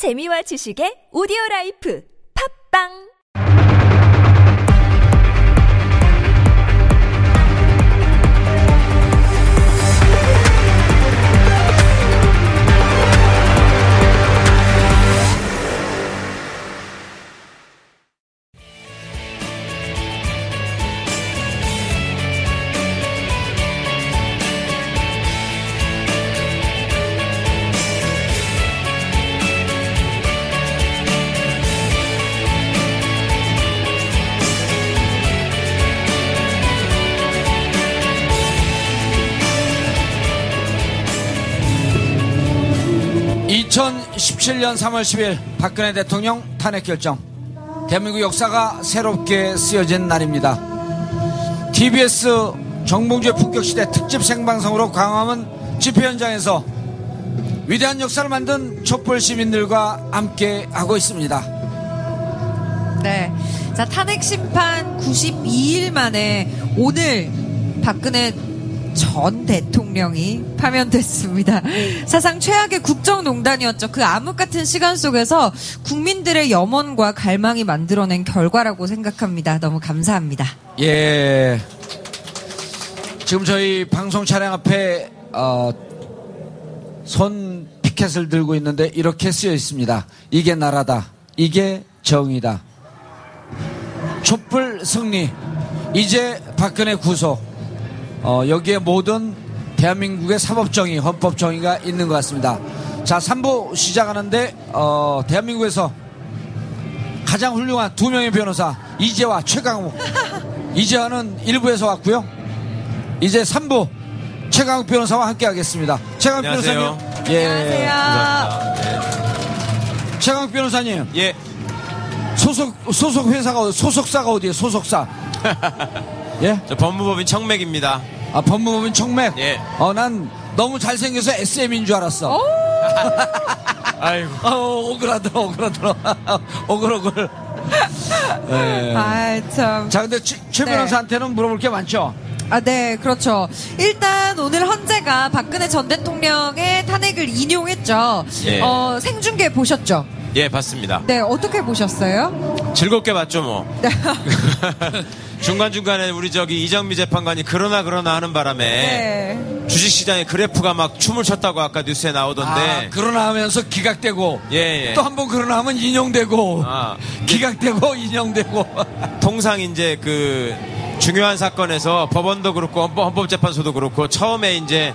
재미와 지식의 오디오 라이프. 팝빵 3월 10일) 박근혜 대통령 탄핵 결정. 대한민국 역사가 새롭게 쓰여진 날입니다. TBS 정봉주의 폭격시대 특집 생방송으로 광화문 집회 현장에서 위대한 역사를 만든 촛불 시민들과 함께 하고 있습니다. 네. 자, 탄핵 심판 92일 만에 오늘 박근혜 전 대통령이 파면됐습니다. 사상 최악의 국정농단이었죠. 그 암흑 같은 시간 속에서 국민들의 염원과 갈망이 만들어낸 결과라고 생각합니다. 너무 감사합니다. 예. 지금 저희 방송 차량 앞에 어, 손 피켓을 들고 있는데 이렇게 쓰여 있습니다. 이게 나라다. 이게 정의다. 촛불 승리. 이제 박근혜 구속. 어, 여기에 모든 대한민국의 사법정의, 헌법정의가 있는 것 같습니다. 자, 3부 시작하는데, 어, 대한민국에서 가장 훌륭한 두 명의 변호사, 이재화, 최강욱. 이재화는 1부에서 왔고요. 이제 3부 최강욱 변호사와 함께 하겠습니다. 최강욱 안녕하세요. 변호사님. 예. 안녕하세요. 최강욱 변호사님. 예. 소속, 소속 회사가, 어디- 소속사가 어디에요? 소속사. 예? 저 법무법인 청맥입니다. 아, 법무법인 청맥. 예. 어, 난 너무 잘생겨서 SM인 줄 알았어. 아이고. 어, 오그라들어, 오그라들어. 오글오글. 예. 아, 참. 자, 근데 최, 최 네. 변호사한테는 물어볼 게 많죠? 아, 네, 그렇죠. 일단 오늘 헌재가 박근혜 전 대통령의 탄핵을 인용했죠. 예. 어, 생중계 보셨죠? 예, 봤습니다. 네, 어떻게 보셨어요? 즐겁게 봤죠, 뭐. 네. 중간중간에 우리 저기 이정미 재판관이 그러나 그러나 하는 바람에 네. 주식시장의 그래프가 막 춤을 췄다고 아까 뉴스에 아, 나오던데. 그러나 하면서 기각되고. 예, 예. 또 한 번 그러나 하면 인용되고. 아. 기각되고, 인용되고. 통상 이제 그 중요한 사건에서 법원도 그렇고 헌법, 헌법재판소도 그렇고 처음에 이제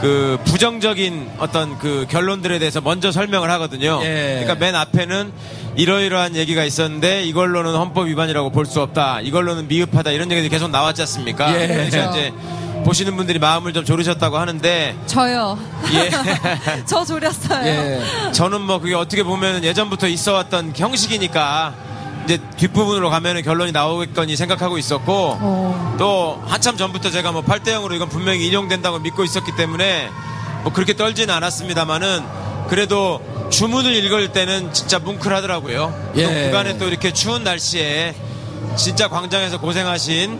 그 부정적인 어떤 그 결론들에 대해서 먼저 설명을 하거든요. 예. 그러니까 맨 앞에는 이러이러한 얘기가 있었는데 이걸로는 헌법 위반이라고 볼 수 없다. 이걸로는 미흡하다. 이런 얘기들이 계속 나왔지 않습니까? 예. 그래서. 이제 보시는 분들이 마음을 좀 졸으셨다고 하는데 저요. 예. 저 졸였어요. 예. 저는 뭐 그게 어떻게 보면 예전부터 있어왔던 형식이니까 이제 뒷부분으로 가면은 결론이 나오겠거니 생각하고 있었고 어. 또 한참 전부터 제가 뭐 8대 0으로 이건 분명히 인용된다고 믿고 있었기 때문에 뭐 그렇게 떨지는 않았습니다만은 그래도 주문을 읽을 때는 진짜 뭉클하더라고요. 예. 또 그간에 또 이렇게 추운 날씨에 진짜 광장에서 고생하신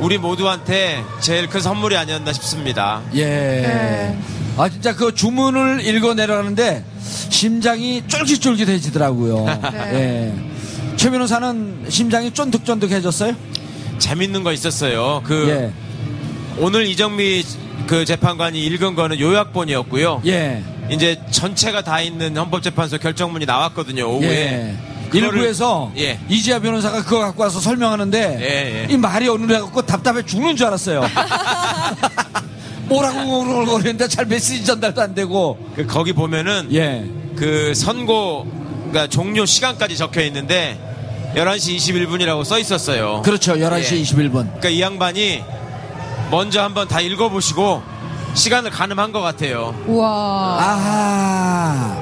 우리 모두한테 제일 큰 선물이 아니었나 싶습니다. 예. 네. 아, 진짜 그 주문을 읽어 내려가는데 심장이 쫄깃쫄깃해지더라고요. 네. 예. 최 변호사는 심장이 쫀득쫀득해졌어요? 재밌는 거 있었어요. 그 예. 오늘 이정미 그 재판관이 읽은 거는 요약본이었고요. 예. 이제 전체가 다 있는 헌법재판소 결정문이 나왔거든요. 오후에. 예. 그거를- 일부에서 예. 이지아 변호사가 그거 갖고 와서 설명하는데 예, 예. 이 말이 어눌해갖고 답답해 죽는 줄 알았어요. 뭐라고 거리는데 잘 메시지 전달도 안 되고. 그 거기 보면은 예. 그 선고 그러니까 종료 시간까지 적혀 있는데 11시 21분이라고 써 있었어요. 그렇죠. 11시 예. 21분. 그러니까 이 양반이 먼저 한번 다 읽어보시고 시간을 가늠한 것 같아요. 우와. 아하.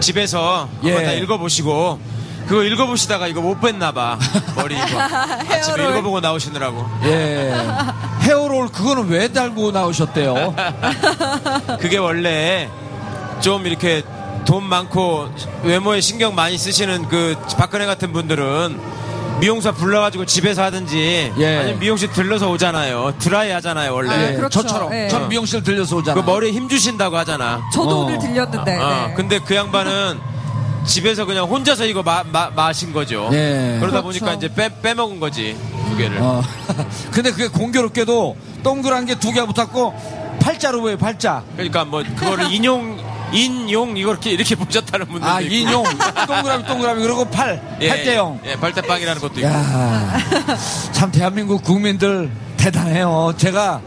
집에서 예. 한번 다 읽어보시고 그거 읽어보시다가 이거 못 뺐나 봐. 머리 이거. 아침에. 읽어보고 나오시느라고. 예. 헤어롤 그거는 왜 달고 나오셨대요? 그게 원래 좀 이렇게 돈 많고 외모에 신경 많이 쓰시는 그 박근혜 같은 분들은 미용사 불러가지고 집에서 하든지 예. 아니면 미용실 들러서 오잖아요. 드라이 하잖아요 원래. 아, 그렇죠. 저처럼. 예. 전 미용실 들려서 오잖아. 그 머리에 힘 주신다고 하잖아. 저도 어. 오늘 들렸는데. 어, 네. 근데 그 양반은 집에서 그냥 혼자서 이거 마, 마, 마신 거죠. 예. 그러다 그렇죠. 보니까 이제 빼, 빼먹은 거지 두 개를. 어. 근데 그게 공교롭게도 동그란 게 두 개 붙었고 팔자로 보여요, 팔자. 그러니까 뭐 그거를 인용 인용 이렇게 이렇게 보셨다는 분들도 아, 있고. 인용. 동그라미, 동그라미. 그리고 팔. 예, 팔대형. 예, 발대빵이라는 것도 있고. 야, 참 대한민국 국민들 대단해요. 제가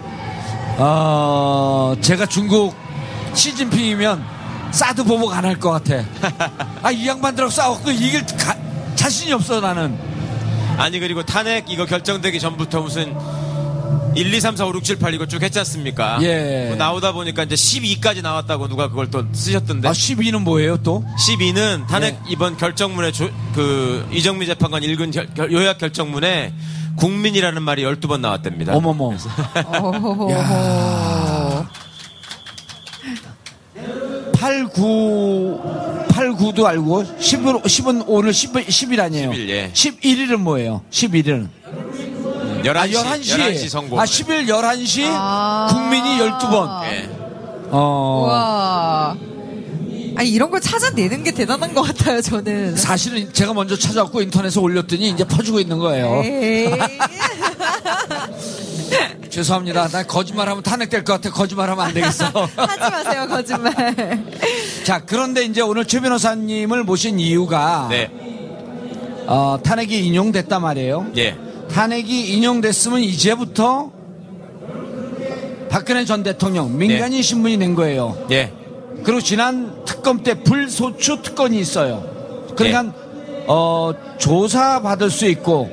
어 제가 중국 시진핑이면 사드 보복 안 할 것 같아. 아 이 양반들하고 싸웠고 이길 가- 자신이 없어 나는. 아니 그리고 탄핵 이거 결정되기 전부터 무슨 1, 2, 3, 4, 5, 6, 7, 8 이거 쭉 했지 않습니까? 예. 뭐 나오다 보니까 이제 12까지 나왔다고 누가 그걸 또 쓰셨던데. 아 12는 뭐예요 또? 12는 탄핵 예. 이번 결정문에 조- 그 이정미 재판관 읽은 결- 결- 요약 결정문에 국민이라는 말이 12번 나왔답니다. 어머머. 오호호호. 89 89도 알고 10은 10은 오늘 10, 10일 아니에요. 10일, 예. 11일은 뭐예요? 11일은 11시, 아 11시. 11시 선고. 아 10일 11시 아. 국민이 12번. 예. 어. 와. 아니 이런 걸 찾아내는 게 대단한 것 같아요 저는. 사실은 제가 먼저 찾아왔고 인터넷에 올렸더니 이제 퍼주고 있는 거예요. 에이. 죄송합니다. 나 거짓말하면 탄핵될 것 같아. 거짓말하면 안 되겠어. 하지 마세요 거짓말. 자, 그런데 이제 오늘 최 변호사님을 모신 이유가 네. 어, 탄핵이 인용됐단 말이에요. 예. 탄핵이 인용됐으면 이제부터 박근혜 전 대통령 민간인 신문이 낸 거예요. 예. 그리고 지난 특검 때 불소추 특권이 있어요. 그러니까 어, 조사 받을 수 있고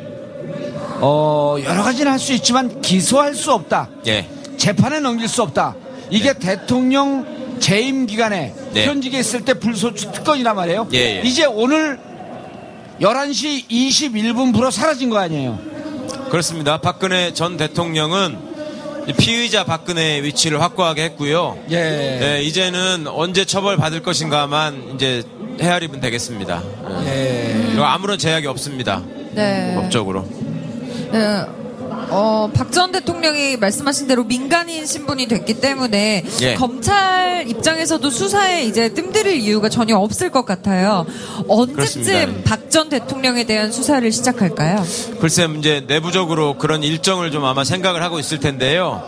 어, 여러 가지는 할 수 있지만 기소할 수 없다. 예. 재판에 넘길 수 없다. 이게 대통령 재임 기간에 네. 현직에 있을 때 불소추 특권이란 말이에요. 예, 예. 이제 오늘 11시 21분부로 사라진 거 아니에요. 그렇습니다. 박근혜 전 대통령은 피의자 박근혜의 위치를 확고하게 했고요. 예. 네, 이제는 언제 처벌 받을 것인가만 이제 헤아리면 되겠습니다. 예. 예. 그리고 아무런 제약이 없습니다. 네. 법적으로. 네. 어, 박 전 대통령이 말씀하신 대로 민간인 신분이 됐기 때문에 예. 검찰 입장에서도 수사에 이제 뜸들일 이유가 전혀 없을 것 같아요. 언제쯤. 박 전 대통령에 대한 수사를 시작할까요? 글쎄 이제 내부적으로 그런 일정을 좀 아마 생각을 하고 있을 텐데요.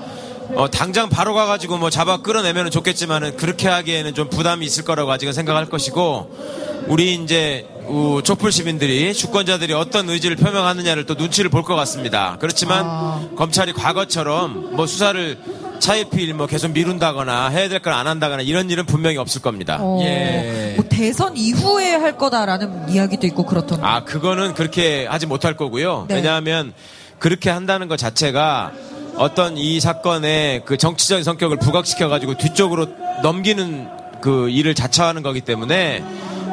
어, 당장 바로 가가지고 뭐 잡아 끌어내면 좋겠지만은 그렇게 하기에는 좀 부담이 있을 거라고 아직은 생각할 것이고 우리 이제 우, 촛불 시민들이 주권자들이 어떤 의지를 표명하느냐를 또 눈치를 볼 것 같습니다. 그렇지만 아. 검찰이 과거처럼 뭐 수사를 차일피일 뭐 계속 미룬다거나 해야 될 걸 안 한다거나 이런 일은 분명히 없을 겁니다. 어, 예. 뭐 대선 이후에 할 거다라는 이야기도 있고 그렇던데. 아, 그거는 그렇게 하지 못할 거고요. 네. 왜냐하면 그렇게 한다는 것 자체가 어떤 이 사건의 그 정치적인 성격을 부각시켜가지고 뒤쪽으로 넘기는 그 일을 자처하는 거기 때문에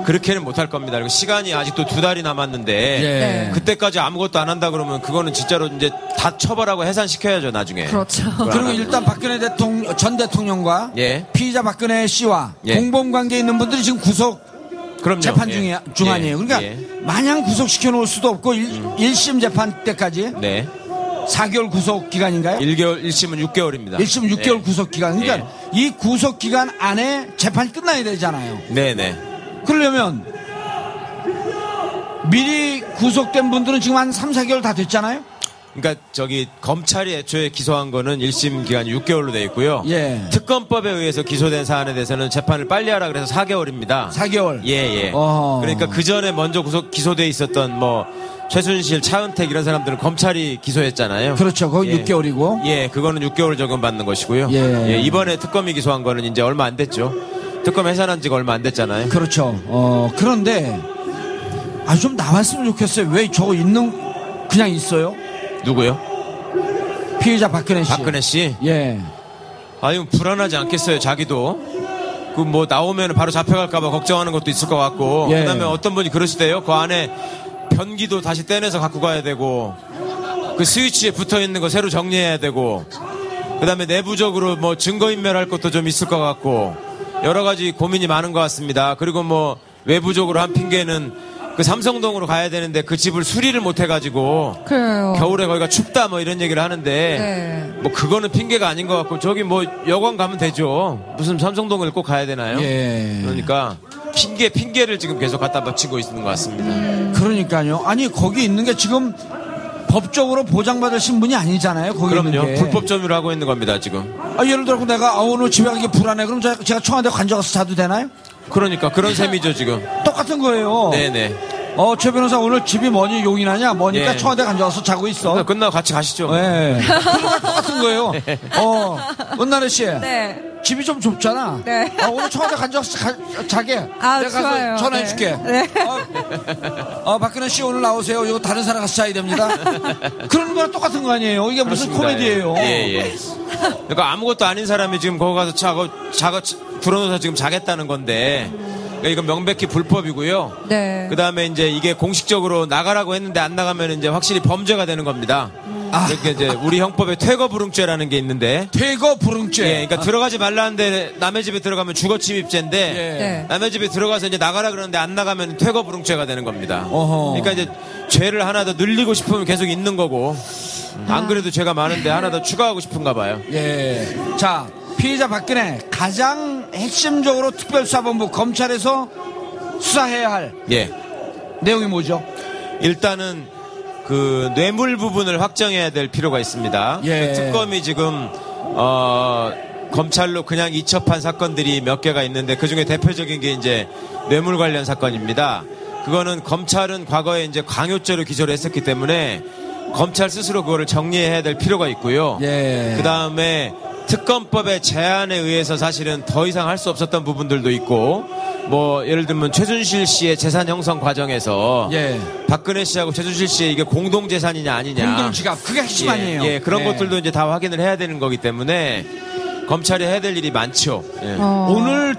그렇게는 못할 겁니다. 그리고 시간이 아직도 두 달이 남았는데 예. 그때까지 아무것도 안 한다 그러면 그거는 진짜로 이제 다 처벌하고 해산시켜야죠 나중에. 그렇죠. 그리고 일단 박근혜 대통령, 전 대통령과 예. 피의자 박근혜 씨와 예. 공범 관계에 있는 분들이 지금 구속 그럼요. 재판 예. 중이, 중 예. 아니에요. 그러니까 예. 마냥 구속시켜 놓을 수도 없고 일, 심 재판 때까지 네. 4개월 구속 기간인가요? 1개월 1심은 6개월입니다. 1심 6개월 구속 기간. 그러니까 예. 이 구속 기간 안에 재판이 끝나야 되잖아요. 네, 네. 그러려면 미리 구속된 분들은 지금 한 3, 4개월 다 됐잖아요? 그러니까 저기 검찰이 애초에 기소한 거는 1심 기간이 6개월로 돼 있고요. 예. 특검법에 의해서 기소된 사안에 대해서는 재판을 빨리 하라 그래서 4개월입니다. 4개월. 예, 예. 어허. 그러니까 그 전에 먼저 구속 기소돼 있었던 뭐 최순실, 차은택 이런 사람들은 검찰이 기소했잖아요. 그렇죠. 거기 예. 6개월이고. 예, 그거는 6개월 적용 받는 것이고요. 예. 이번에 특검이 기소한 거는 이제 얼마 안 됐죠. 특검 해산한 지가 얼마 안 됐잖아요. 그렇죠. 어, 그런데, 아, 좀 나왔으면 좋겠어요. 왜 저거 있는, 그냥 있어요? 누구요? 피의자 박근혜 씨. 박근혜 씨. 예. 아유 불안하지 않겠어요 자기도 그 뭐 나오면 바로 잡혀갈까봐 걱정하는 것도 있을 것 같고 예. 그다음에 어떤 분이 그러시대요 그 안에 변기도 다시 떼내서 갖고 가야 되고 그 스위치에 붙어 있는 거 새로 정리해야 되고 그다음에 내부적으로 뭐 증거인멸할 것도 좀 있을 것 같고 여러 가지 고민이 많은 것 같습니다 그리고 뭐 외부적으로 한 핑계는 그 삼성동으로 가야 되는데 그 집을 수리를 못 해가지고 그래요. 겨울에 거기가 춥다 뭐 이런 얘기를 하는데 네. 뭐 그거는 핑계가 아닌 것 같고 저기 뭐 여관 가면 되죠. 무슨 삼성동을 꼭 가야 되나요? 예. 그러니까 핑계 핑계를 지금 계속 갖다 바치고 있는 것 같습니다. 그러니까요. 아니 거기 있는 게 지금 법적으로 보장받을 신분이 아니잖아요. 거기 그럼요. 게. 불법 점유를 하고 있는 겁니다 지금. 아, 예를 들어 내가 아, 오늘 집에 가기 불안해. 그럼 제가, 제가 청와대 관저 가서 자도 되나요? 그러니까 그런 셈이죠 지금. 똑같은 거예요. 네네. 어, 최 변호사 오늘 집이 뭐니 용인하냐? 뭐니까 예. 청와대 관저가서 자고 있어. 끝나고 같이 가시죠. 네. 똑같은 거예요. 어, 은나래 씨. 네. 집이 좀 좁잖아. 네. 아, 오늘 청와대 가- 자게. 아, 내가 좋아요. 가서 전화해 네. 줄게. 네. 어, 어, 박근혜 씨 오늘 나오세요. 이거 다른 사람 가서 자야 됩니다. 그런 거랑 똑같은 거 아니에요. 이게 무슨. 코미디예요. 예, 예. 그러니까 아무것도 아닌 사람이 지금 거기 가서 자고 자고 불어넣어서 지금 자겠다는 건데 그러니까 이건 명백히 불법이고요. 네. 그 다음에 이제 이게 공식적으로 나가라고 했는데 안 나가면 이제 확실히 범죄가 되는 겁니다. 아. 그러니까 이제 우리 형법에 퇴거 불응죄라는 게 있는데 퇴거 불응죄. 예, 그러니까 들어가지 말라는데 남의 집에 들어가면 주거 침입죄인데 예. 네. 남의 집에 들어가서 이제 나가라 그러는데 안 나가면 퇴거 불응죄가 되는 겁니다. 어허. 그러니까 이제 죄를 하나 더 늘리고 싶으면 계속 있는 거고 아. 안 그래도 죄가 많은데 하나 더 추가하고 싶은가 봐요. 예. 자, 피의자 박근혜 가장 핵심적으로 특별수사본부 검찰에서 수사해야 할 예. 내용이 뭐죠? 일단은 그 뇌물 부분을 확정해야 될 필요가 있습니다. 예. 그 특검이 지금 어 검찰로 그냥 이첩한 사건들이 몇 개가 있는데 그 중에 대표적인 게 이제 뇌물 관련 사건입니다. 그거는 검찰은 과거에 이제 광요죄로 기소를 했었기 때문에 검찰 스스로 그거를 정리해야 될 필요가 있고요. 예. 그 다음에 특검법의 제안에 의해서 사실은 더 이상 할 수 없었던 부분들도 있고 뭐 예를 들면 최순실 씨의 재산 형성 과정에서 예. 박근혜 씨하고 최순실 씨의 이게 공동 재산이냐 아니냐 공동 지갑 그게 핵심 예, 아니에요. 예, 그런 예. 것들도 이제 다 확인을 해야 되는 거기 때문에 검찰이 해야 될 일이 많죠. 예. 어. 오늘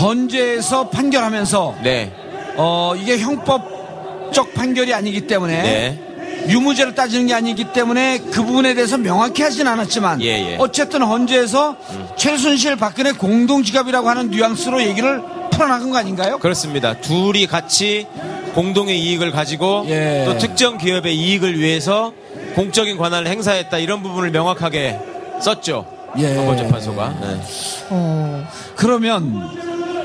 헌재에서 판결하면서 네, 어 이게 형법적 판결이 아니기 때문에 네, 유무죄를 따지는 게 아니기 때문에 그 부분에 대해서 명확히 하진 않았지만 예, 예. 어쨌든 헌재에서 최순실 박근혜 공동지갑이라고 하는 뉘앙스로 얘기를 풀어나간 거 아닌가요? 그렇습니다. 둘이 같이 공동의 이익을 가지고 예. 또 특정 기업의 이익을 위해서 공적인 권한을 행사했다 이런 부분을 명확하게 썼죠. 예. 헌법재판소가. 네. 어. 그러면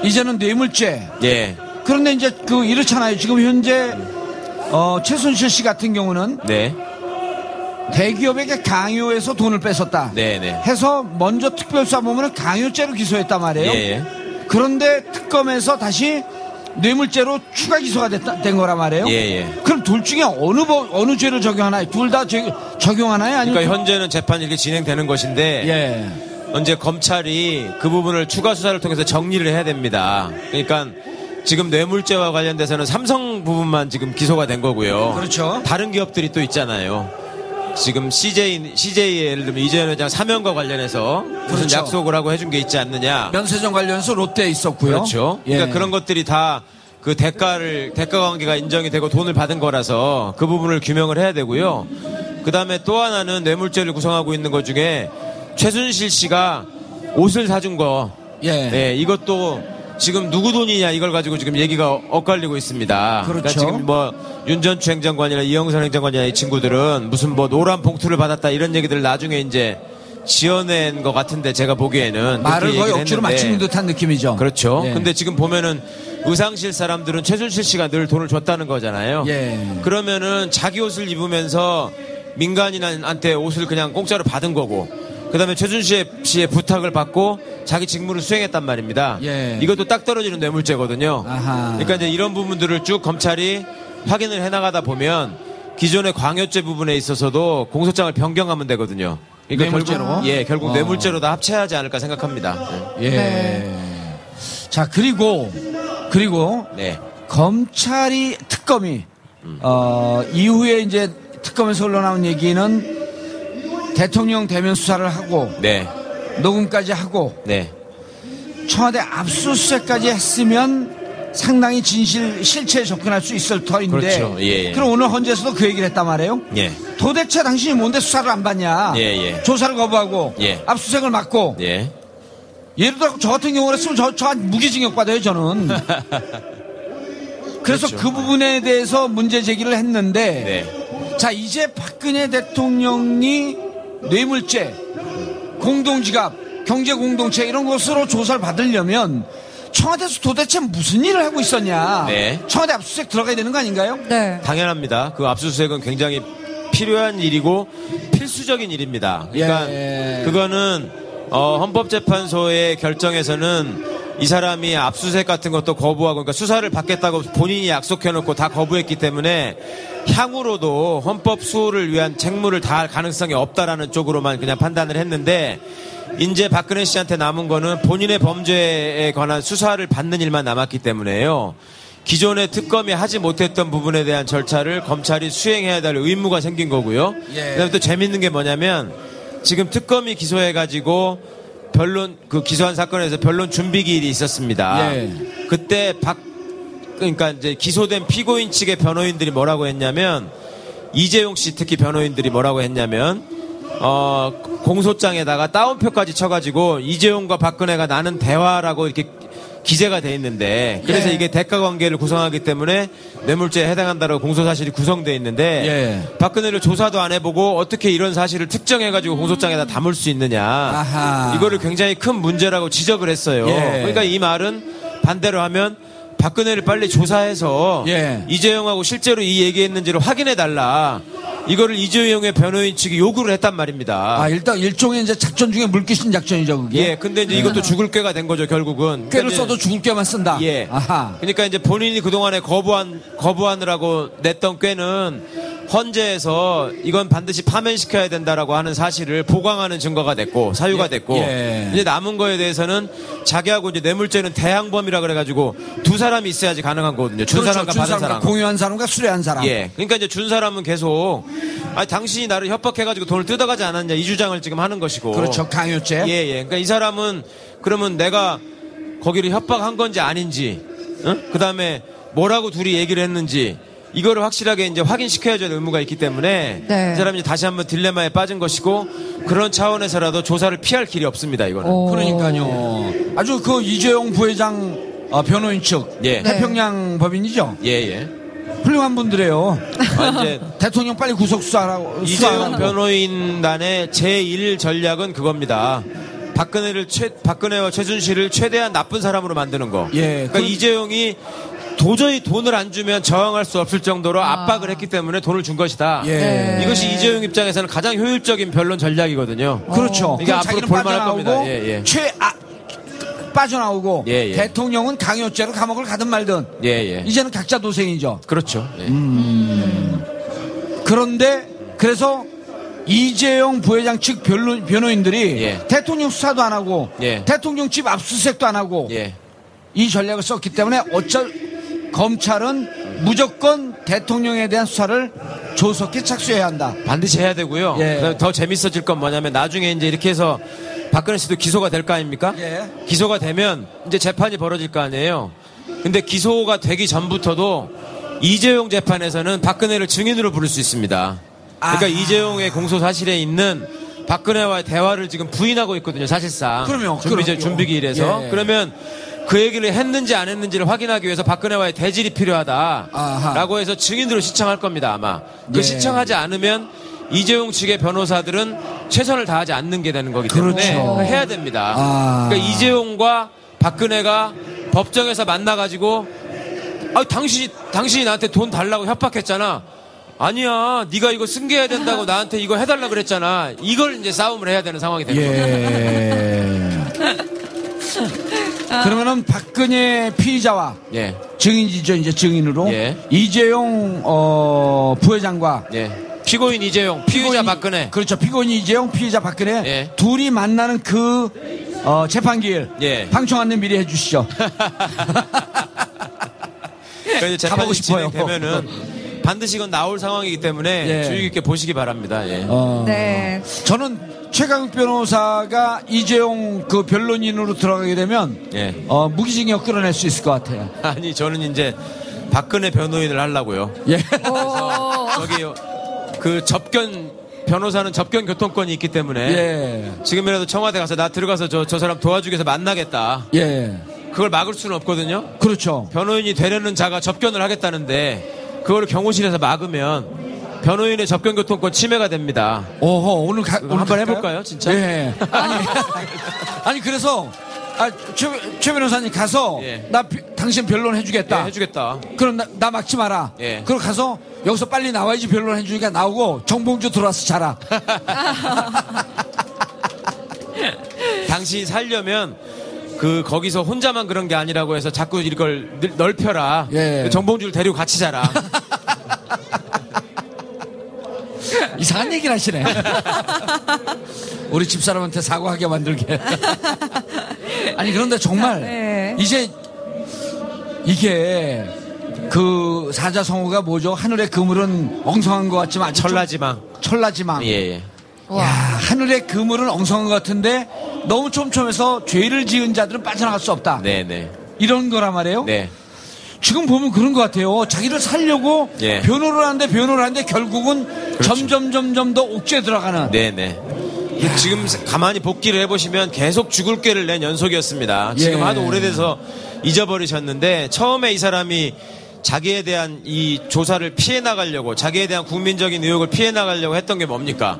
이제는 뇌물죄 예, 그런데 이제 그 이렇잖아요. 지금 현재 어, 최순실 씨 같은 경우는 네, 대기업에게 강요해서 돈을 뺏었다. 네, 네. 해서 먼저 특별수사본부는 강요죄로 기소했단 말이에요. 예, 예. 그런데 특검에서 다시 뇌물죄로 추가 기소가 됐다, 된 거란 말이에요. 예, 예. 그럼 둘 중에 어느 법, 어느 죄를 적용하나요? 둘 다 적용하나요? 아니면 그러니까 현재는 재판이 이렇게 진행되는 것인데 예. 이제 검찰이 그 부분을 추가 수사를 통해서 정리를 해야 됩니다. 그러니까 지금 뇌물죄와 관련돼서는 삼성 부분만 지금 기소가 된 거고요. 그렇죠. 다른 기업들이 또 있잖아요. 지금 CJ, CJ의 예를 들면 이재현 회장 사면과 관련해서 무슨 그렇죠. 약속을 하고 해준 게 있지 않느냐. 면세점 관련해서 롯데에 있었고요. 그렇죠. 예. 그러니까 그런 것들이 다 그 대가를 대가 관계가 인정이 되고 돈을 받은 거라서 그 부분을 규명을 해야 되고요. 그 다음에 또 하나는 뇌물죄를 구성하고 있는 것 중에 최순실 씨가 옷을 사준 거, 예. 네, 이것도 지금 누구 돈이냐 이걸 가지고 지금 얘기가 엇갈리고 있습니다. 그렇죠. 그러니까 지금 뭐 윤전추 행정관이나 이영선 행정관이나 이 친구들은 무슨 뭐 노란 봉투를 받았다 이런 얘기들을 나중에 이제 지어낸 것 같은데 제가 보기에는 말을 거의 억지로 맞추는 듯한 느낌이죠. 그렇죠. 예. 근데 지금 보면은 의상실 사람들은 최순실 씨가 늘 돈을 줬다는 거잖아요. 예. 그러면은 자기 옷을 입으면서 민간인한테 옷을 그냥 공짜로 받은 거고 그다음에 최순실 씨의 부탁을 받고 자기 직무를 수행했단 말입니다. 예. 이것도 딱 떨어지는 뇌물죄거든요. 아하. 그러니까 이제 이런 부분들을 쭉 검찰이 확인을 해나가다 보면 기존의 광요죄 부분에 있어서도 공소장을 변경하면 되거든요. 그러니까 뇌물죄로? 결국, 예, 결국 어. 뇌물죄로 다 합체하지 않을까 생각합니다. 예. 네. 자, 그리고, 그리고, 네. 검찰이, 특검이, 어, 이후에 이제 특검에서 흘러나온 얘기는 대통령 대면 수사를 하고, 네. 녹음까지 하고, 네. 청와대 압수수색까지 했으면 상당히 진실, 실체에 접근할 수 있을 터인데. 그렇죠. 예, 예. 그럼 오늘 헌재에서도 그 얘기를 했단 말이에요. 예. 도대체 당신이 뭔데 수사를 안 받냐? 예, 예. 조사를 거부하고, 예. 압수수색을 막고, 예. 예를 들어 저 같은 경우를 했으면 저, 저 무기징역 받아요 저는 그래서 그렇죠. 그 부분에 대해서 문제 제기를 했는데 네. 자 이제 박근혜 대통령이 뇌물죄, 공동지갑, 경제 공동체 이런 것으로 조사를 받으려면 청와대에서 도대체 무슨 일을 하고 있었냐? 네. 청와대 압수수색 들어가야 되는 거 아닌가요? 네. 당연합니다. 그 압수수색은 굉장히 필요한 일이고 필수적인 일입니다. 그러니까 예. 그거는 어, 헌법재판소의 결정에서는 이 사람이 압수수색 같은 것도 거부하고 그러니까 수사를 받겠다고 본인이 약속해놓고 다 거부했기 때문에 향후로도 헌법 수호를 위한 책무를 다할 가능성이 없다라는 쪽으로만 그냥 판단을 했는데 이제 박근혜 씨한테 남은 거는 본인의 범죄에 관한 수사를 받는 일만 남았기 때문에요. 기존의 특검이 하지 못했던 부분에 대한 절차를 검찰이 수행해야 될 의무가 생긴 거고요. 예. 그다음에 또 재밌는 게 뭐냐면 지금 특검이 기소해가지고 변론 그 기소한 사건에서 변론 준비 기일이 있었습니다. 예. 그때 박 그러니까 이제 기소된 피고인 측의 변호인들이 뭐라고 했냐면 이재용 씨 특히 변호인들이 뭐라고 했냐면 어 공소장에다가 따옴표까지 쳐가지고 이재용과 박근혜가 나는 대화라고 이렇게 기재가 돼 있는데 그래서 예. 이게 대가 관계를 구성하기 때문에 뇌물죄에 해당한다라고 공소 사실이 구성돼 있는데 예. 박근혜를 조사도 안 해보고 어떻게 이런 사실을 특정해가지고 공소장에다 담을 수 있느냐 아하. 이거를 굉장히 큰 문제라고 지적을 했어요. 예. 그러니까 이 말은 반대로 하면 박근혜를 빨리 조사해서 예. 이재용하고 실제로 이 얘기했는지를 확인해 달라. 이거를 이재용의 변호인 측이 요구를 했단 말입니다. 아 일단 일종의 이제 작전 중에 물귀신 작전이죠 그게. 예, 근데 이제 이것도 죽을 꾀가 된 거죠 결국은. 꾀를 써도 죽을 꾀만 쓴다. 예. 아하. 그러니까 이제 본인이 그 동안에 거부한, 거부하느라고 냈던 꾀는 헌재에서 이건 반드시 파면시켜야 된다라고 하는 사실을 보강하는 증거가 됐고, 사유가 예. 됐고, 예. 이제 남은 거에 대해서는 자기하고 이제 뇌물죄는 대항범이라 그래가지고 두 사람이 있어야지 가능한 거거든요. 준 그렇죠. 사람과 준 받은 사람. 공유한 사람과 수뢰한 사람. 예. 그러니까 이제 준 사람은 계속, 아 당신이 나를 협박해가지고 돈을 뜯어가지 않았냐 이 주장을 지금 하는 것이고. 그렇죠. 강요죄. 예, 예. 그러니까 이 사람은 그러면 내가 거기를 협박한 건지 아닌지, 그 다음에 뭐라고 둘이 얘기를 했는지, 이거를 확실하게 이제 확인시켜야 될 의무가 있기 때문에 네. 이 사람이 다시 한번 딜레마에 빠진 것이고 그런 차원에서라도 조사를 피할 길이 없습니다. 이거는. 오. 그러니까요. 아주 그 이재용 부회장 어, 변호인 측 예. 네. 태평양 법인이죠. 예, 예. 훌륭한 분들이에요. 아, 이제 대통령 빨리 구속 수사하라고. 이재용. 변호인단의 제1 전략은 그겁니다. 박근혜를 최, 박근혜와 최순실을 최대한 나쁜 사람으로 만드는 거. 예, 그러니까 그- 이재용이 도저히 돈을 안 주면 저항할 수 없을 정도로 압박을 했기 때문에 돈을 준 것이다. 예. 네. 이것이 이재용 입장에서는 가장 효율적인 변론 전략이거든요. 그렇죠. 이게 그럼 앞으로 볼만할 겁니다. 예, 예. 최 아, 빠져나오고 예, 예. 대통령은 강요죄로 감옥을 가든 말든 예, 예. 이제는 각자 도생이죠. 그렇죠. 예. 그런데 그래서 이재용 부회장 측 변론, 변호인들이 예. 대통령 수사도 안 하고 예. 대통령 집 압수수색도 안 하고 예. 이 전략을 썼기 때문에 어쩔 검찰은 무조건 대통령에 대한 수사를 조속히 착수해야 한다. 반드시 해야 되고요. 더 재밌어질 건 뭐냐면 나중에 이제 이렇게 해서 박근혜 씨도 기소가 될 거 아닙니까? 예. 기소가 되면 이제 재판이 벌어질 거 아니에요. 근데 기소가 되기 전부터도 이재용 재판에서는 박근혜를 증인으로 부를 수 있습니다. 그러니까 아하. 이재용의 공소 사실에 있는 박근혜와의 대화를 지금 부인하고 있거든요, 사실상. 그럼요, 준비, 그럼요. 준비 기일에서. 예. 그러면 그 얘기를 했는지 안 했는지를 확인하기 위해서 박근혜와의 대질이 필요하다. 아하. 라고 해서 증인으로 시청할 겁니다, 아마. 그 예. 시청하지 않으면 이재용 측의 변호사들은 최선을 다하지 않는 게 되는 거기 때문에 그렇죠. 그거 해야 됩니다. 아. 그러니까 이재용과 박근혜가 법정에서 만나가지고 아 당신이 당신이 나한테 돈 달라고 협박했잖아. 아니야, 네가 이거 승계해야 된다고 나한테 이거 해달라 그랬잖아. 이걸 이제 싸움을 해야 되는 상황이 되는 거죠. 예. 그러면은 박근혜 피의자와 예, 증인이죠 이제 증인으로 예. 이재용 어, 부회장과 예. 피고인 이재용, 피의자 피고인이- 박근혜. 그렇죠 피고인 이재용 피의자 박근혜 예. 둘이 만나는 그 어, 재판기일 예. 방청 안내 미리 해주시죠. 가보고 재판이 싶어요. 진행되면은 반드시 이건 나올 상황이기 때문에 예. 주의 깊게 보시기 바랍니다. 예. 어, 네. 저는 최강욱 변호사가 이재용 그 변론인으로 들어가게 되면 예. 어, 무기징역 끌어낼 수 있을 것 같아요. 아니 저는 이제 박근혜 변호인을 하려고요. 예. 오. 저기 그 접견 변호사는 접견 교통권이 있기 때문에 예. 지금이라도 청와대 가서 나 들어가서 저, 저 사람 도와주기 위해서 만나겠다. 예. 그걸 막을 수는 없거든요. 그렇죠. 변호인이 되려는 자가 접견을 하겠다는데 그거를 경호실에서 막으면 변호인의 접견 교통권 침해가 됩니다. 오호 오늘 가, 오늘 한번 갈까요? 해볼까요, 진짜? 예. 아니 아니 그래서 아, 최, 최 변호사님 가서 예. 나 비- 당신 변론 예, 해주겠다. 해주겠다. 그럼 나, 나 막지 마라. 예. 그럼 가서 여기서 빨리 나와야지 변론 해주니까 나오고 정봉주 들어와서 자라. 당신이 살려면 그 거기서 혼자만 그런 게 아니라고 해서 자꾸 이걸 늘- 넓혀라. 예. 그 정봉주를 데리고 같이 자라. 이상한 얘기를 하시네. 우리 집사람한테 사과하게 만들게. 아니 그런데 정말 네. 이제 이게 그 사자성어가 뭐죠? 하늘의 그물은 엉성한 것 같지만 좀- 철라지망. 철라지망. 예, 예. 와. 야, 하늘의 그물은 엉성한 것 같은데 너무 촘촘해서 죄를 지은 자들은 빠져나갈 수 없다. 네, 네. 이런 거란 말이에요. 네. 지금 보면 그런 것 같아요. 자기를 살려고 예. 변호를 하는데 변호를 하는데 결국은 점점 점점 더 옥죄 들어가는. 네, 네. 근데 지금 가만히 복귀를 해보시면 계속 죽을 꾀를 낸 연속이었습니다. 지금 예. 하도 오래돼서 잊어버리셨는데 처음에 이 사람이 자기에 대한 이 조사를 피해 나가려고 자기에 대한 국민적인 의혹을 피해 나가려고 했던 게 뭡니까?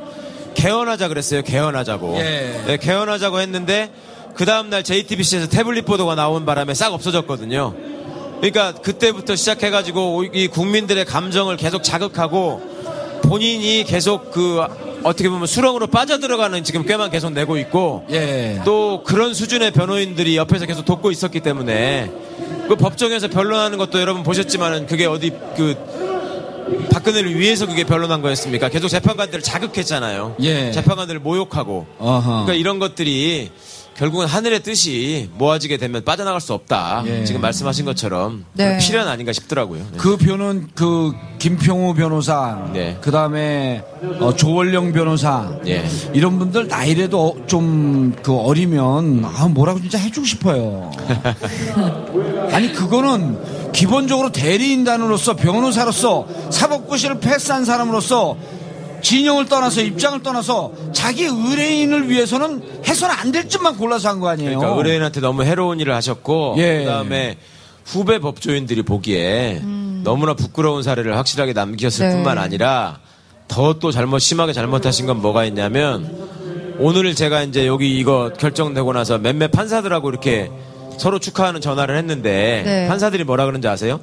개헌하자 그랬어요. 개헌하자고. 예. 네, 개헌하자고 했는데 그 다음날 JTBC에서 태블릿 보도가 나온 바람에 싹 없어졌거든요. 그러니까 그때부터 시작해가지고 이 국민들의 감정을 계속 자극하고 본인이 계속 그 어떻게 보면 수렁으로 빠져들어가는 지금 꽤만 계속 내고 있고 예. 또 그런 수준의 변호인들이 옆에서 계속 돕고 있었기 때문에 그 법정에서 변론하는 것도 여러분 보셨지만은 그게 어디 그 박근혜를 위해서 그게 변론한 거였습니까? 계속 재판관들을 자극했잖아요. 예. 재판관들을 모욕하고. 어허. 그러니까 이런 것들이 결국은 하늘의 뜻이 모아지게 되면 빠져나갈 수 없다. 예. 지금 말씀하신 것처럼 네. 필연 아닌가 싶더라고요. 네. 그 변호는 그 김평우 변호사, 네. 그 다음에 어, 조원령 변호사, 예. 이런 분들 나이라도 좀 그 어리면 아 뭐라고 진짜 해주고 싶어요. 아니 그거는 기본적으로 대리인단으로서 변호사로서 사법고시를 패스한 사람으로서 진영을 떠나서 입장을 떠나서 자기 의뢰인을 위해서는 해서는 안될 짓만 골라서 한 거 아니에요. 그러니까 의뢰인한테 너무 해로운 일을 하셨고 예. 그다음에 후배 법조인들이 보기에 너무나 부끄러운 사례를 확실하게 남겼을 네. 뿐만 아니라 더 또 잘못 심하게 잘못하신 건 뭐가 있냐면 오늘 제가 이제 여기 이거 결정되고 나서 몇몇 판사들하고 이렇게 서로 축하하는 전화를 했는데 네. 판사들이 뭐라 그러는지 아세요?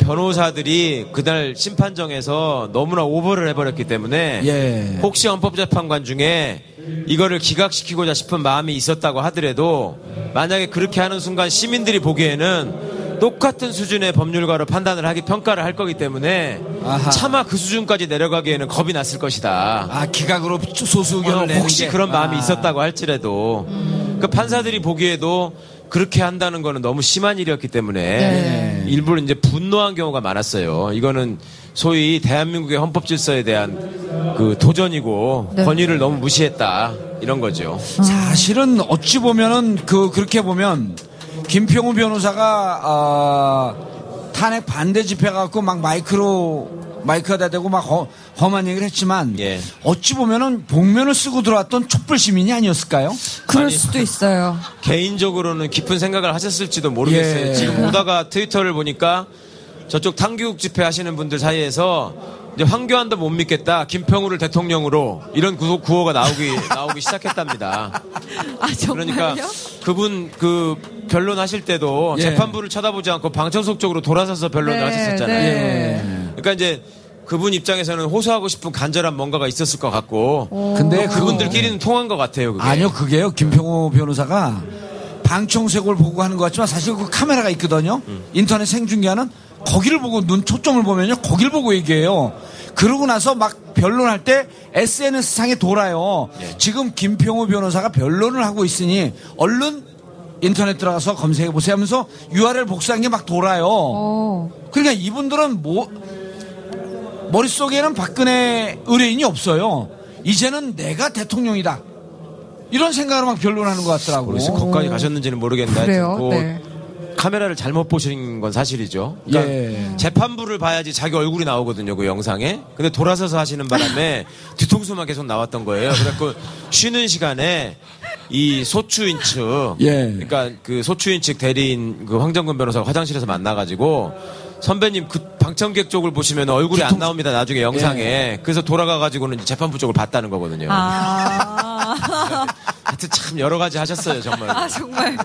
변호사들이 그날 심판정에서 너무나 오버를 해버렸기 때문에 예. 혹시 헌법재판관 중에 이거를 기각시키고자 싶은 마음이 있었다고 하더라도 만약에 그렇게 하는 순간 시민들이 보기에는 똑같은 수준의 법률가로 판단을 하기 평가를 할 거기 때문에 아하. 차마 그 수준까지 내려가기에는 겁이 났을 것이다. 아 기각으로 소수 의견을 어, 혹시 게. 그런 마음이 아. 있었다고 할지라도 그 판사들이 보기에도 그렇게 한다는 거는 너무 심한 일이었기 때문에 네. 일부러 이제 분노한 경우가 많았어요. 이거는 소위 대한민국의 헌법 질서에 대한 그 도전이고 네. 권위를 너무 무시했다 이런 거죠. 사실은 어찌 보면은 그 그렇게 보면 김평우 변호사가 어, 탄핵 반대 집회 갖고 막 마이크로 마이크가 대고 막 험- 험한 얘기를 했지만 예. 어찌 보면은 복면을 쓰고 들어왔던 촛불 시민이 아니었을까요? 그럴 아니. 수도 있어요. 개인적으로는 깊은 생각을 하셨을지도 모르겠어요. 예. 지금 오다가 트위터를 보니까 저쪽 탕교육 집회 하시는 분들 사이에서 이제 황교안도 못 믿겠다. 김평우를 대통령으로 이런 구호, 구호가 나오기 나오기 시작했답니다. 아? 그러니까 그분 그 변론 하실 때도 예. 재판부를 쳐다보지 않고 방청석 쪽으로 돌아서서 변론을 네, 하셨었잖아요. 네. 그러니까 이제 그분 입장에서는 호소하고 싶은 간절한 뭔가가 있었을 것 같고 근데 그분들끼리는 통한 것 같아요. 그게. 아니요, 그게요. 김평우 변호사가 방청색을 보고 하는 것 같지만 사실 그 카메라가 있거든요. 인터넷 생중계하는 거기를 보고 눈 초점을 보면요. 거기를 보고 얘기해요. 그러고 나서 막 변론할 때 SNS 상에 돌아요. 지금 김평우 변호사가 변론을 하고 있으니 얼른 인터넷 들어가서 검색해 보세요 하면서 URL 복사한 게 막 돌아요. 어. 그러니까 이분들은 뭐 머릿속에는 박근혜 의뢰인이 없어요. 이제는 내가 대통령이다. 이런 생각으로 막 변론하는 것 같더라고요. 모르겠어요. 거기까지 가셨는지는 모르겠는데 그래요? 그 네. 카메라를 잘못 보신 건 사실이죠. 그러니까 예. 재판부를 봐야지 자기 얼굴이 나오거든요, 그 영상에. 근데 돌아서서 하시는 바람에 뒤통수만 계속 나왔던 거예요. 그래갖고 쉬는 시간에 이 소추인 측, 예. 그러니까 그 소추인 측 대리인 그 황정근 변호사가 화장실에서 만나가지고 선배님 그 방청객 쪽을 보시면 얼굴이 안 나옵니다 나중에 영상에 예. 그래서 돌아가가지고는 재판부 쪽을 봤다는 거거든요. 아, 하여튼 참 여러 가지 하셨어요 정말. 아 정말.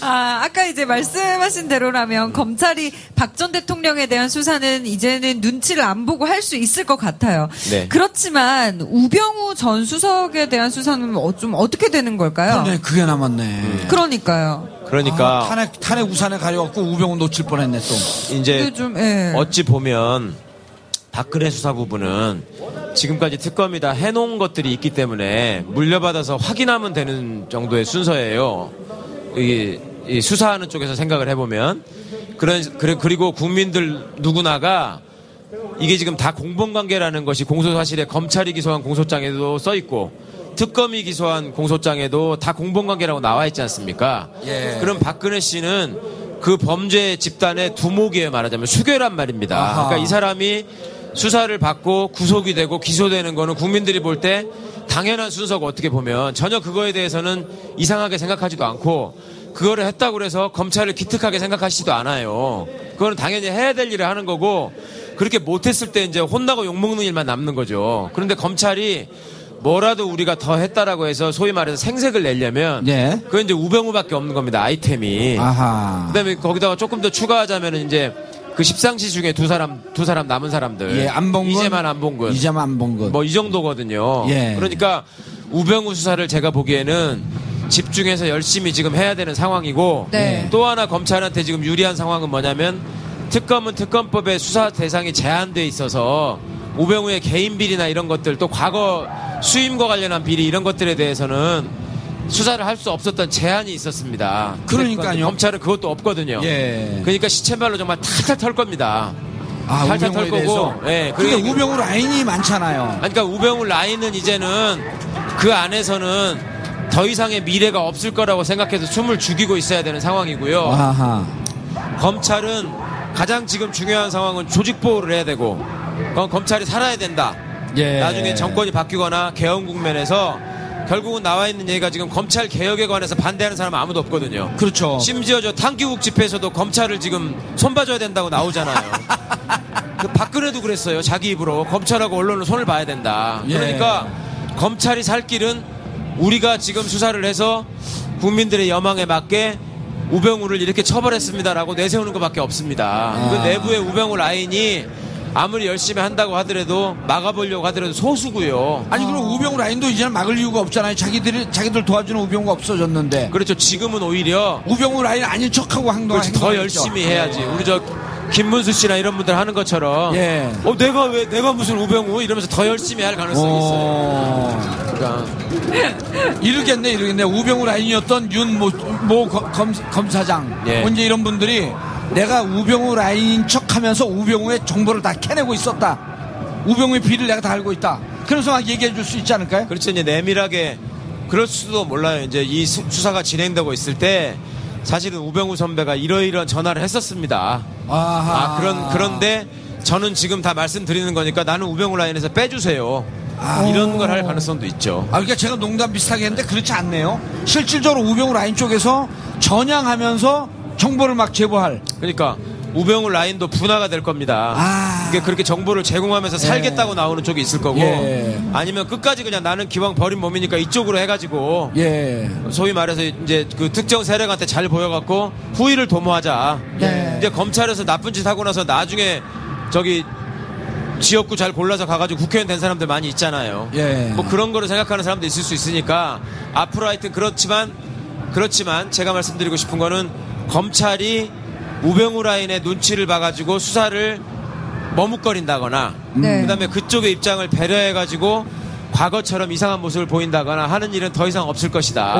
아, 아까 이제 말씀하신 대로라면 검찰이 박 전 대통령에 대한 수사는 이제는 눈치를 안 보고 할 수 있을 것 같아요. 네. 그렇지만 우병우 전 수석에 대한 수사는 어- 좀 어떻게 되는 걸까요? 그러네, 그게 남았네. 그러니까요. 그러니까 아, 탄핵, 탄핵 우산에 가려갖고 우병우 놓칠 뻔했네, 또. 이제 좀, 예. 어찌 보면 박근혜 수사부부는 지금까지 특검이 다 해놓은 것들이 있기 때문에 물려받아서 확인하면 되는 정도의 순서예요. 이, 이 수사하는 쪽에서 생각을 해보면 그런 그리고 국민들 누구나가 이게 지금 다 공범관계라는 것이 공소사실에 검찰이 기소한 공소장에도 써 있고 특검이 기소한 공소장에도 다 공범관계라고 나와 있지 않습니까? 예. 그럼 박근혜 씨는 그 범죄 집단의 두목이에요 말하자면 수괴란 말입니다. 아하. 그러니까 이 사람이 수사를 받고 구속이 되고 기소되는 거는 국민들이 볼 때 당연한 순서가 어떻게 보면 전혀 그거에 대해서는 이상하게 생각하지도 않고 그거를 했다고 해서 검찰을 기특하게 생각하시지도 않아요. 그거는 당연히 해야 될 일을 하는 거고 그렇게 못했을 때 이제 혼나고 욕먹는 일만 남는 거죠. 그런데 검찰이 뭐라도 우리가 더 했다라고 해서 소위 말해서 생색을 내려면 예. 그건 이제 우병우밖에 없는 겁니다. 아이템이. 아하. 그다음에 거기다가 조금 더 추가하자면 이제 그 십상시 중에 두 사람 두 사람 남은 사람들 예, 안봉근. 이제만 안봉근 이제만 안봉근. 뭐 이 정도거든요. 예. 그러니까 우병우 수사를 제가 보기에는 집중해서 열심히 지금 해야 되는 상황이고 네. 또 하나 검찰한테 지금 유리한 상황은 뭐냐면 특검은 특검법에 수사 대상이 제한돼 있어서 우병우의 개인 비리나 이런 것들 또 과거 수임과 관련한 비리 이런 것들에 대해서는 수사를 할 수 없었던 제한이 있었습니다. 그러니까요. 검찰은 그것도 없거든요. 예. 그러니까 시체말로 정말 탈탈 털 겁니다. 아, 탈탈 털 거고. 예, 그게- 우병우 라인이 많잖아요. 그러니까 우병우 라인은 이제는 그 안에서는 더 이상의 미래가 없을 거라고 생각해서 숨을 죽이고 있어야 되는 상황이고요. 아하. 검찰은 가장 지금 중요한 상황은 조직 보호를 해야 되고 검찰이 살아야 된다. 예. 나중에 정권이 바뀌거나 개헌 국면에서 결국은 나와 있는 얘기가 지금 검찰 개혁에 관해서 반대하는 사람은 아무도 없거든요. 그렇죠. 심지어 저 탕기국 집회에서도 검찰을 지금 손봐줘야 된다고 나오잖아요. 그 박근혜도 그랬어요. 자기 입으로 검찰하고 언론은 손을 봐야 된다. 예. 그러니까 검찰이 살 길은 우리가 지금 수사를 해서 국민들의 여망에 맞게 우병우를 이렇게 처벌했습니다라고 내세우는 것밖에 없습니다. 아. 그 내부의 우병우 라인이 아무리 열심히 한다고 하더라도 막아보려고 하더라도 소수고요. 아니 그럼 우병우 라인도 이제는 막을 이유가 없잖아요. 자기들이 자기들 도와주는 우병우가 없어졌는데 그렇죠. 지금은 오히려 우병우 라인 아닌 척하고 행동. 그렇지 더 열심히 해야지. 우리 저 김문수 씨나 이런 분들 하는 것처럼 예. 어 내가 왜 내가 무슨 우병우 이러면서 더 열심히 할 가능성이 있어요. 어... 그러니까 이르겠네, 이르겠네. 우병우 라인이었던 윤모 모 검, 검- 검사장, 예. 언제 이런 분들이 내가 우병우 라인인 척하면서 우병우의 정보를 다 캐내고 있었다. 우병우의 비리를 내가 다 알고 있다. 그래서 막 얘기해 줄 수 있지 않을까요? 그렇죠. 이제 내밀하게 그럴 수도 몰라요. 이제 이 수- 수사가 진행되고 있을 때 사실은 우병우 선배가 이러이러한 전화를 했었습니다. 아하. 아 그런 그런데 저는 지금 다 말씀드리는 거니까 나는 우병우 라인에서 빼주세요. 아. 이런 걸 할 가능성도 있죠. 아, 그러니까 제가 농담 비슷하게 했는데 그렇지 않네요. 실질적으로 우병우 라인 쪽에서 전향하면서 정보를 막 제보할. 그러니까 우병우 라인도 분화가 될 겁니다. 아. 이게 그렇게 정보를 제공하면서 살겠다고 나오는 쪽이 있을 거고 예. 아니면 끝까지 그냥 나는 기왕 버린 몸이니까 이쪽으로 해가지고 예. 소위 말해서 이제 그 특정 세력한테 잘 보여갖고 후위를 도모하자. 네. 이제 검찰에서 나쁜 짓 하고 나서 나중에 저기 지역구 잘 골라서 가가지고 국회의원 된 사람들 많이 있잖아요. 예. 뭐 그런 거를 생각하는 사람도 있을 수 있으니까 앞으로 하여튼 그렇지만 그렇지만 제가 말씀드리고 싶은 거는 검찰이 우병우 라인의 눈치를 봐가지고 수사를 머뭇거린다거나 네. 그다음에 그쪽의 입장을 배려해가지고 과거처럼 이상한 모습을 보인다거나 하는 일은 더 이상 없을 것이다.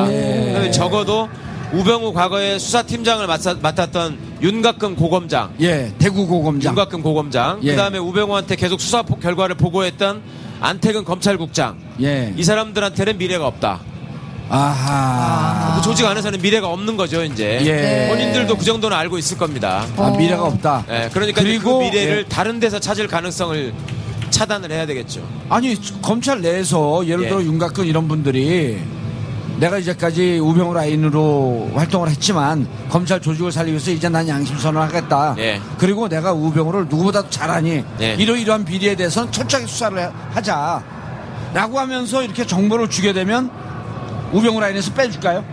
그다음에 적어도 우병우 과거에 수사팀장을 맡았, 맡았던 윤곽근 고검장, 예. 대구 고검장. 윤곽근 고검장, 예. 그다음에 우병우한테 계속 수사 포- 결과를 보고했던 안태근 검찰국장, 예. 이 사람들한테는 미래가 없다. 아하. 그 조직 안에서는 미래가 없는 거죠, 이제. 예. 본인들도 그 정도는 알고 있을 겁니다. 아, 미래가 없다. 예, 그러니까 이제 그리고 그 미래를 예. 다른 데서 찾을 가능성을 차단을 해야 되겠죠. 아니 검찰 내에서 예를 예. 들어 윤곽근 이런 분들이 내가 이제까지 우병우 라인으로 활동을 했지만 검찰 조직을 살리기 위해서 이제 난 양심 선언하겠다. 예. 그리고 내가 우병우를 누구보다도 잘하니 예. 이러이러한 비리에 대해서는 철저하게 수사를 해- 하자. 라고 하면서 이렇게 정보를 주게 되면 우병우 라인에서 빼줄까요?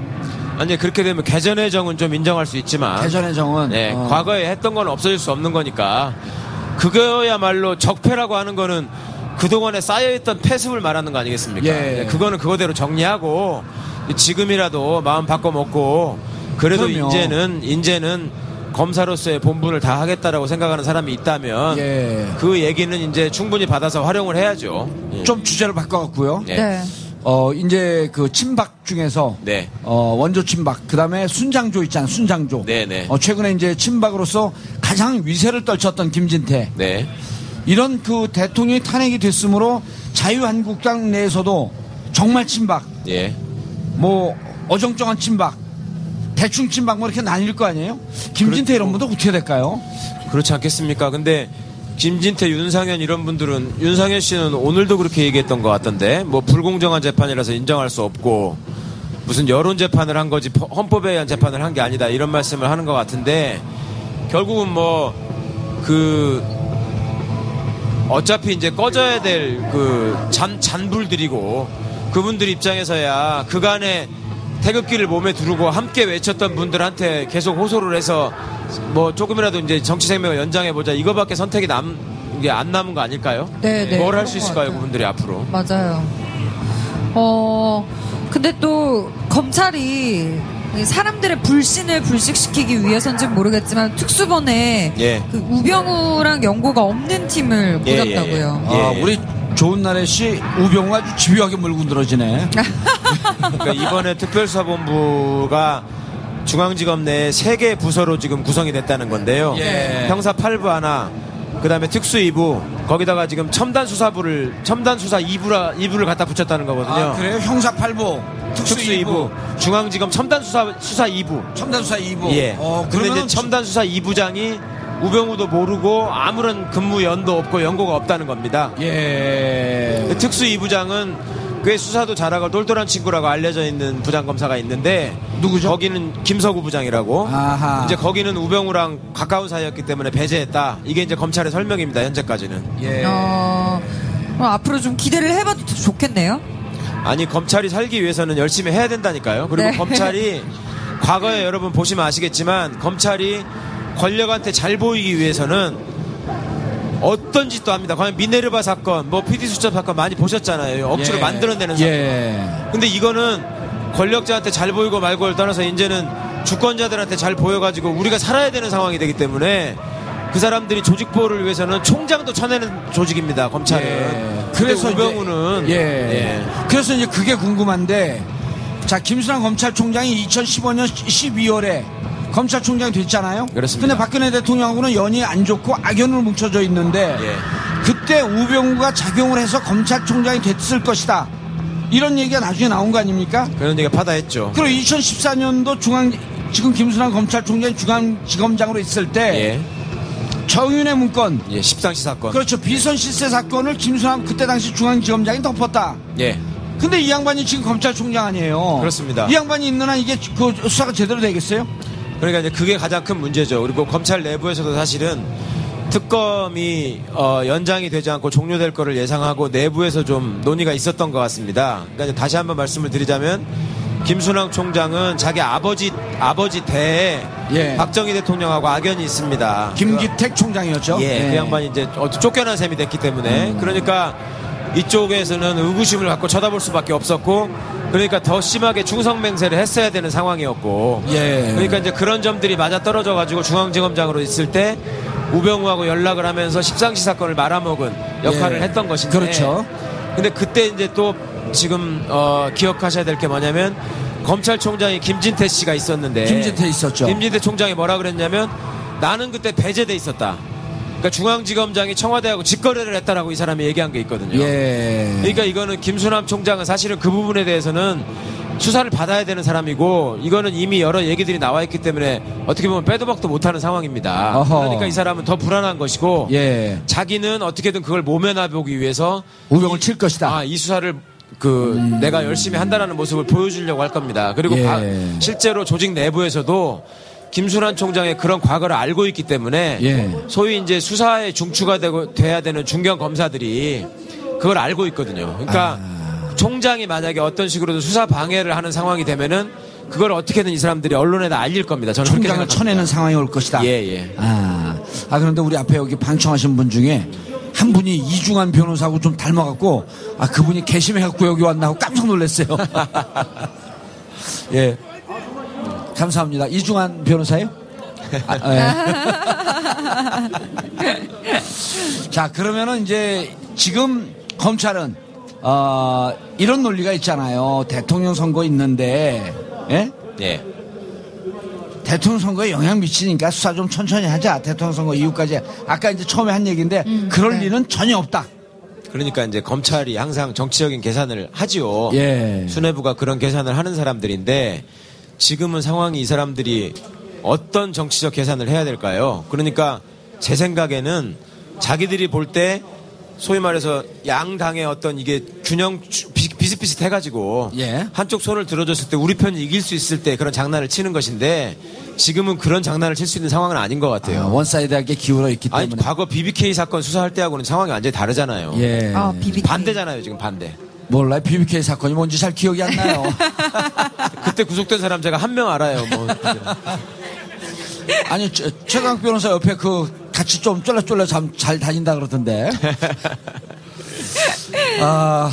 아니 그렇게 되면 개전의 정은 좀 인정할 수 있지만 대전의 정은 네, 어, 과거에 했던 건 없어질 수 없는 거니까 그거야말로 적폐라고 하는 거는 그동안에 쌓여있던 폐습을 말하는 거 아니겠습니까? 예. 네, 그거는 그거대로 정리하고 지금이라도 마음 바꿔먹고 그래도 그럼요. 이제는 이제는 검사로서의 본분을 다 하겠다라고 생각하는 사람이 있다면 예. 그 얘기는 이제 충분히 받아서 활용을 해야죠. 예. 좀 주제를 바꿔갖고요. 네. 네. 어 이제 그 친박 중에서 네. 어 원조 친박 그다음에 순장조 있잖아 순장조. 네, 네. 어 최근에 이제 친박으로서 가장 위세를 떨쳤던 김진태. 네. 이런 그 대통령이 탄핵이 됐으므로 자유한국당 내에서도 정말 친박, 예. 뭐 어정쩡한 친박, 대충 친박 뭐 이렇게 나뉠 거 아니에요? 김진태 이런 분도 어떻게 될까요? 그렇지 않겠습니까? 근데 김진태, 윤상현 이런 분들은 윤상현 씨는 오늘도 그렇게 얘기했던 것 같던데 뭐 불공정한 재판이라서 인정할 수 없고 무슨 여론 재판을 한 거지 퍼- 헌법에 의한 재판을 한 게 아니다 이런 말씀을 하는 것 같은데 결국은 뭐 그 어차피 이제 꺼져야 될 그 잔불들이고 그분들 입장에서야 그간에 태극기를 몸에 두르고 함께 외쳤던 분들한테 계속 호소를 해서 뭐 조금이라도 이제 정치 생명을 연장해 보자 이거밖에 선택이 남 이게 안 남은 거 아닐까요? 네, 네. 뭘 할수것 있을까요. 그분들이 앞으로? 맞아요. 어, 근데 또 검찰이 사람들의 불신을 불식시키기 위해서인지는 모르겠지만 특수본에 예. 그 우병우랑 연고가 없는 팀을 예, 꾸렸다고요. 예, 예. 아, 우리 좋은 날의 씨 우병우가 아주 집요하게 물고 늘어지네. 그러니까 이번에 특별수사본부가 중앙지검 내에 세 개 부서로 지금 구성이 됐다는 건데요. 예. 형사 8부 하나, 그 다음에 특수 2부, 거기다가 지금 첨단 수사부를, 첨단 수사 2부라, 2부를 갖다 붙였다는 거거든요. 아, 그래요? 형사 8부, 특수, 특수 2부, 2부, 중앙지검 첨단 수사, 수사 2부. 첨단 수사 2부. 예. 어, 그러면 이제 첨단 수사 2부장이 우병우도 모르고 아무런 근무 연도 없고 연고가 없다는 겁니다. 예. 그 특수 2부장은 꽤 수사도 잘하고 똘똘한 친구라고 알려져 있는 부장검사가 있는데 누구죠? 거기는 김서구 부장이라고 아하. 이제 거기는 우병우랑 가까운 사이였기 때문에 배제했다 이게 이제 검찰의 설명입니다 현재까지는 예. 어, 그럼 앞으로 좀 기대를 해봐도 좋겠네요. 아니 검찰이 살기 위해서는 열심히 해야 된다니까요 그리고 네. 검찰이 과거에 여러분 보시면 아시겠지만 검찰이 권력한테 잘 보이기 위해서는 어떤 짓도 합니다 과연 미네르바 사건 뭐 PD 수첩 사건 많이 보셨잖아요 억지로 예. 만들어내는 사건 예. 근데 이거는 권력자한테 잘 보이고 말고를 떠나서 이제는 주권자들한테 잘 보여가지고 우리가 살아야 되는 상황이 되기 때문에 그 사람들이 조직 보호를 위해서는 총장도 쳐내는 조직입니다. 검찰은. 예. 그래서 이제- 우병우는 예. 예. 그래서 이제 그게 궁금한데 자 김수남 검찰총장이 2015년 12월에 검찰총장이 됐잖아요. 그렇습니다. 근데 박근혜 대통령하고는 연이 안 좋고 악연으로 뭉쳐져 있는데 예. 그때 우병우가 작용을 해서 검찰총장이 됐을 것이다. 이런 얘기가 나중에 나온 거 아닙니까? 그런 얘기가 파다했죠. 그리고 2014년도 중앙 지금 김수남 검찰총장이 중앙지검장으로 있을 때 예. 정윤의 문건 예. 십상시 사건. 그렇죠 비선 실세 사건을 김수남 그때 당시 중앙지검장이 덮었다. 예. 근데 이 양반이 지금 검찰총장 아니에요. 그렇습니다. 이 양반이 있는 한 이게 그 수사가 제대로 되겠어요? 그러니까 이제 그게 가장 큰 문제죠. 그리고 검찰 내부에서도 사실은 특검이 어, 연장이 되지 않고 종료될 거를 예상하고 내부에서 좀 논의가 있었던 것 같습니다. 그러니까 다시 한번 말씀을 드리자면 김순왕 총장은 자기 아버지 아버지 대에 예. 박정희 대통령하고 악연이 있습니다. 김기택 총장이었죠. 예, 그 양반이 이제 어- 쫓겨난 셈이 됐기 때문에 그러니까 이쪽에서는 의구심을 갖고 쳐다볼 수밖에 없었고 그러니까 더 심하게 충성맹세를 했어야 되는 상황이었고 예. 그러니까 이제 그런 점들이 맞아 떨어져 가지고 중앙지검장으로 있을 때 우병우하고 연락을 하면서 십상시 사건을 말아먹은 역할을 예. 했던 것인데 그렇죠. 근데 그때 이제 또 지금 어, 기억하셔야 될 게 뭐냐면 검찰총장이 김진태 씨가 있었는데 김진태 있었죠. 김진태 총장이 뭐라 그랬냐면 나는 그때 배제돼 있었다. 그러니까 중앙지검장이 청와대하고 직거래를 했다라고 이 사람이 얘기한 게 있거든요. 예. 그러니까 이거는 김수남 총장은 사실은 그 부분에 대해서는 수사를 받아야 되는 사람이고 이거는 이미 여러 얘기들이 나와 있기 때문에 어떻게 보면 빼도 박도 못하는 상황입니다. 어허. 그러니까 이 사람은 더 불안한 것이고 예. 자기는 어떻게든 그걸 모면해 보기 위해서 우병을 칠 것이다. 아, 이 수사를 그 내가 열심히 한다라는 모습을 보여주려고 할 겁니다. 그리고 예. 과- 실제로 조직 내부에서도 김순환 총장의 그런 과거를 알고 있기 때문에 예. 소위 이제 수사에 중추가 되고 돼야 되는 중견 검사들이 그걸 알고 있거든요. 그러니까 아. 총장이 만약에 어떤 식으로든 수사 방해를 하는 상황이 되면은 그걸 어떻게든 이 사람들이 언론에다 알릴 겁니다. 저는 총장을. 쳐내는 상황이 올 것이다. 예, 예. 아, 아 그런데 우리 앞에 여기 방청하신 분 중에 한 분이 이중환 변호사하고 좀 닮아갖고 아 그분이 개심해갖고 여기 왔나 하고 깜짝 놀랐어요. 예, 감사합니다. 이중환 변호사요? 아, 예. 자 그러면은 이제 지금 검찰은 어, 이런 논리가 있잖아요. 대통령 선거 있는데 예? 예. 대통령 선거에 영향 미치니까 수사 좀 천천히 하자. 대통령 선거 이후까지. 아까 이제 처음에 한 얘기인데 그럴 네. 리는 전혀 없다. 그러니까 이제 검찰이 항상 정치적인 계산을 하지요. 예. 수뇌부가 그런 계산을 하는 사람들인데 지금은 상황이 이 사람들이 어떤 정치적 계산을 해야 될까요? 그러니까 제 생각에는 자기들이 볼때 소위 말해서 양당의 어떤 이게 균형 주- 비- 비슷비슷해 가지고 예. 한쪽 손을 들어줬을 때 우리 편이 이길 수 있을 때 그런 장난을 치는 것인데 지금은 그런 장난을 칠 수 있는 상황은 아닌 것 같아요. 아, one side하게 기울어 있기 아니 때문에. 과거 BBK 사건 수사할 때하고는 상황이 완전히 다르잖아요. 예. 아, BBK. 반대잖아요 지금 반대. 몰라요. BBK 사건이 뭔지 잘 기억이 안 나요. 그때 구속된 사람 제가 한 명 알아요. 뭐 아니, 최- 최강 변호사 옆에 그 같이 좀 쫄래쫄래 잘, 잘 다닌다 그러던데. 아,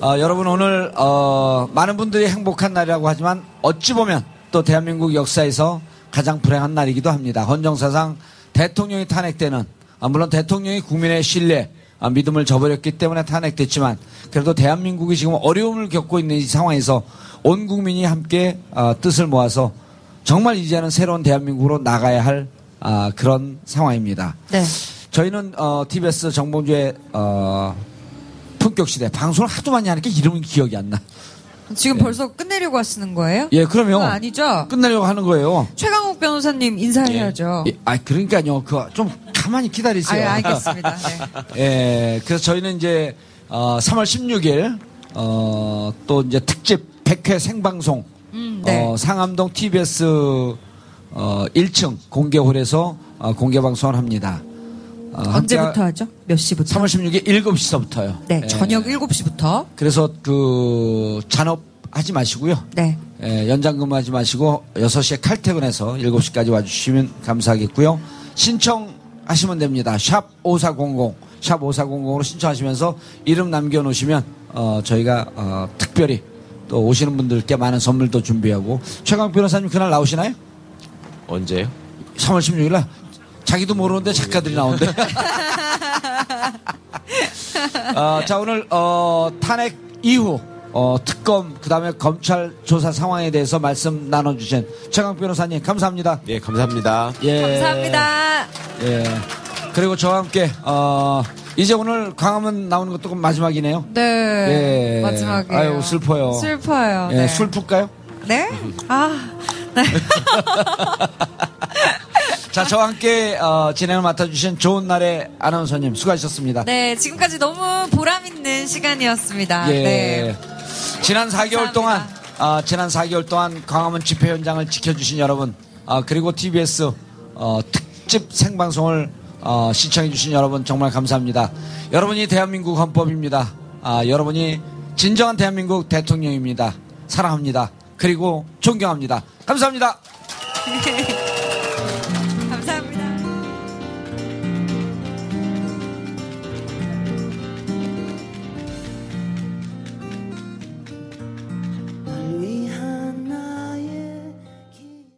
아, 여러분 오늘, 어, 많은 분들이 행복한 날이라고 하지만 어찌 보면 또 대한민국 역사에서 가장 불행한 날이기도 합니다. 헌정사상 대통령이 탄핵되는, 아, 물론 대통령이 국민의 신뢰, 아, 믿음을 저버렸기 때문에 탄핵됐지만 그래도 대한민국이 지금 어려움을 겪고 있는 이 상황에서 온 국민이 함께 아, 뜻을 모아서 정말 이제는 새로운 대한민국으로 나가야 할 아, 그런 상황입니다. 네. 저희는 어, TBS 정봉주의 어, 품격 시대 방송을 하도 많이 하니까 이름이 기억이 안 나. 지금 벌써 끝내려고 하시는 거예요? 예, 그러면 그거 아니죠? 끝내려고 하는 거예요. 최강욱 변호사님 인사해야죠. 예, 아, 그러니까요. 그 좀 가만히 기다리세요. 아, 알겠습니다. 네. 예, 그래서 저희는 이제 어, 3월 16일 어, 또 이제 특집 100회 생방송 음, 네. 어, 상암동 TBS 어, 1층 공개홀에서 어, 공개 방송을 합니다. 어, 언제부터 하죠? 몇 시부터? 3월 16일 7시서부터요. 네, 저녁 7시부터. 그래서 그 잔업 하지 마시고요. 네. 예, 연장 근무하지 마시고 6시에 칼퇴근해서 7시까지 와주시면 감사하겠고요. 신청하시면 됩니다. 샵 5400, 샵 5400으로 신청하시면서 이름 남겨놓으시면 어, 저희가 어, 특별히 또 오시는 분들께 많은 선물도 준비하고 최강 변호사님 그날 나오시나요? 언제요? 3월 16일 날 자기도 모르는데 작가들이 나온대. 어, 자 오늘 어, 탄핵 이후 어, 특검 그다음에 검찰 조사 상황에 대해서 말씀 나눠주신 최강 변호사님 감사합니다. 예, 감사합니다. 예. 감사합니다. 예. 그리고 저와 함께 어, 이제 오늘 광화문 나오는 것도 마지막이네요. 네. 예. 마지막이에요. 아유, 슬퍼요. 슬퍼요. 예, 네. 술 풀까요? 네? 아, 네. 자 저와 함께 어, 진행을 맡아주신 좋은 날의 아나운서님 수고하셨습니다. 네, 지금까지 너무 보람 있는 시간이었습니다. 예. 네. 지난 4개월 감사합니다. 동안 아, 지난 4개월 동안 광화문 집회 현장을 지켜주신 여러분 아, 그리고 TBS 어, 특집 생방송을 어, 시청해주신 여러분 정말 감사합니다. 여러분이 대한민국 헌법입니다. 아, 여러분이 진정한 대한민국 대통령입니다. 사랑합니다. 그리고 존경합니다. 감사합니다.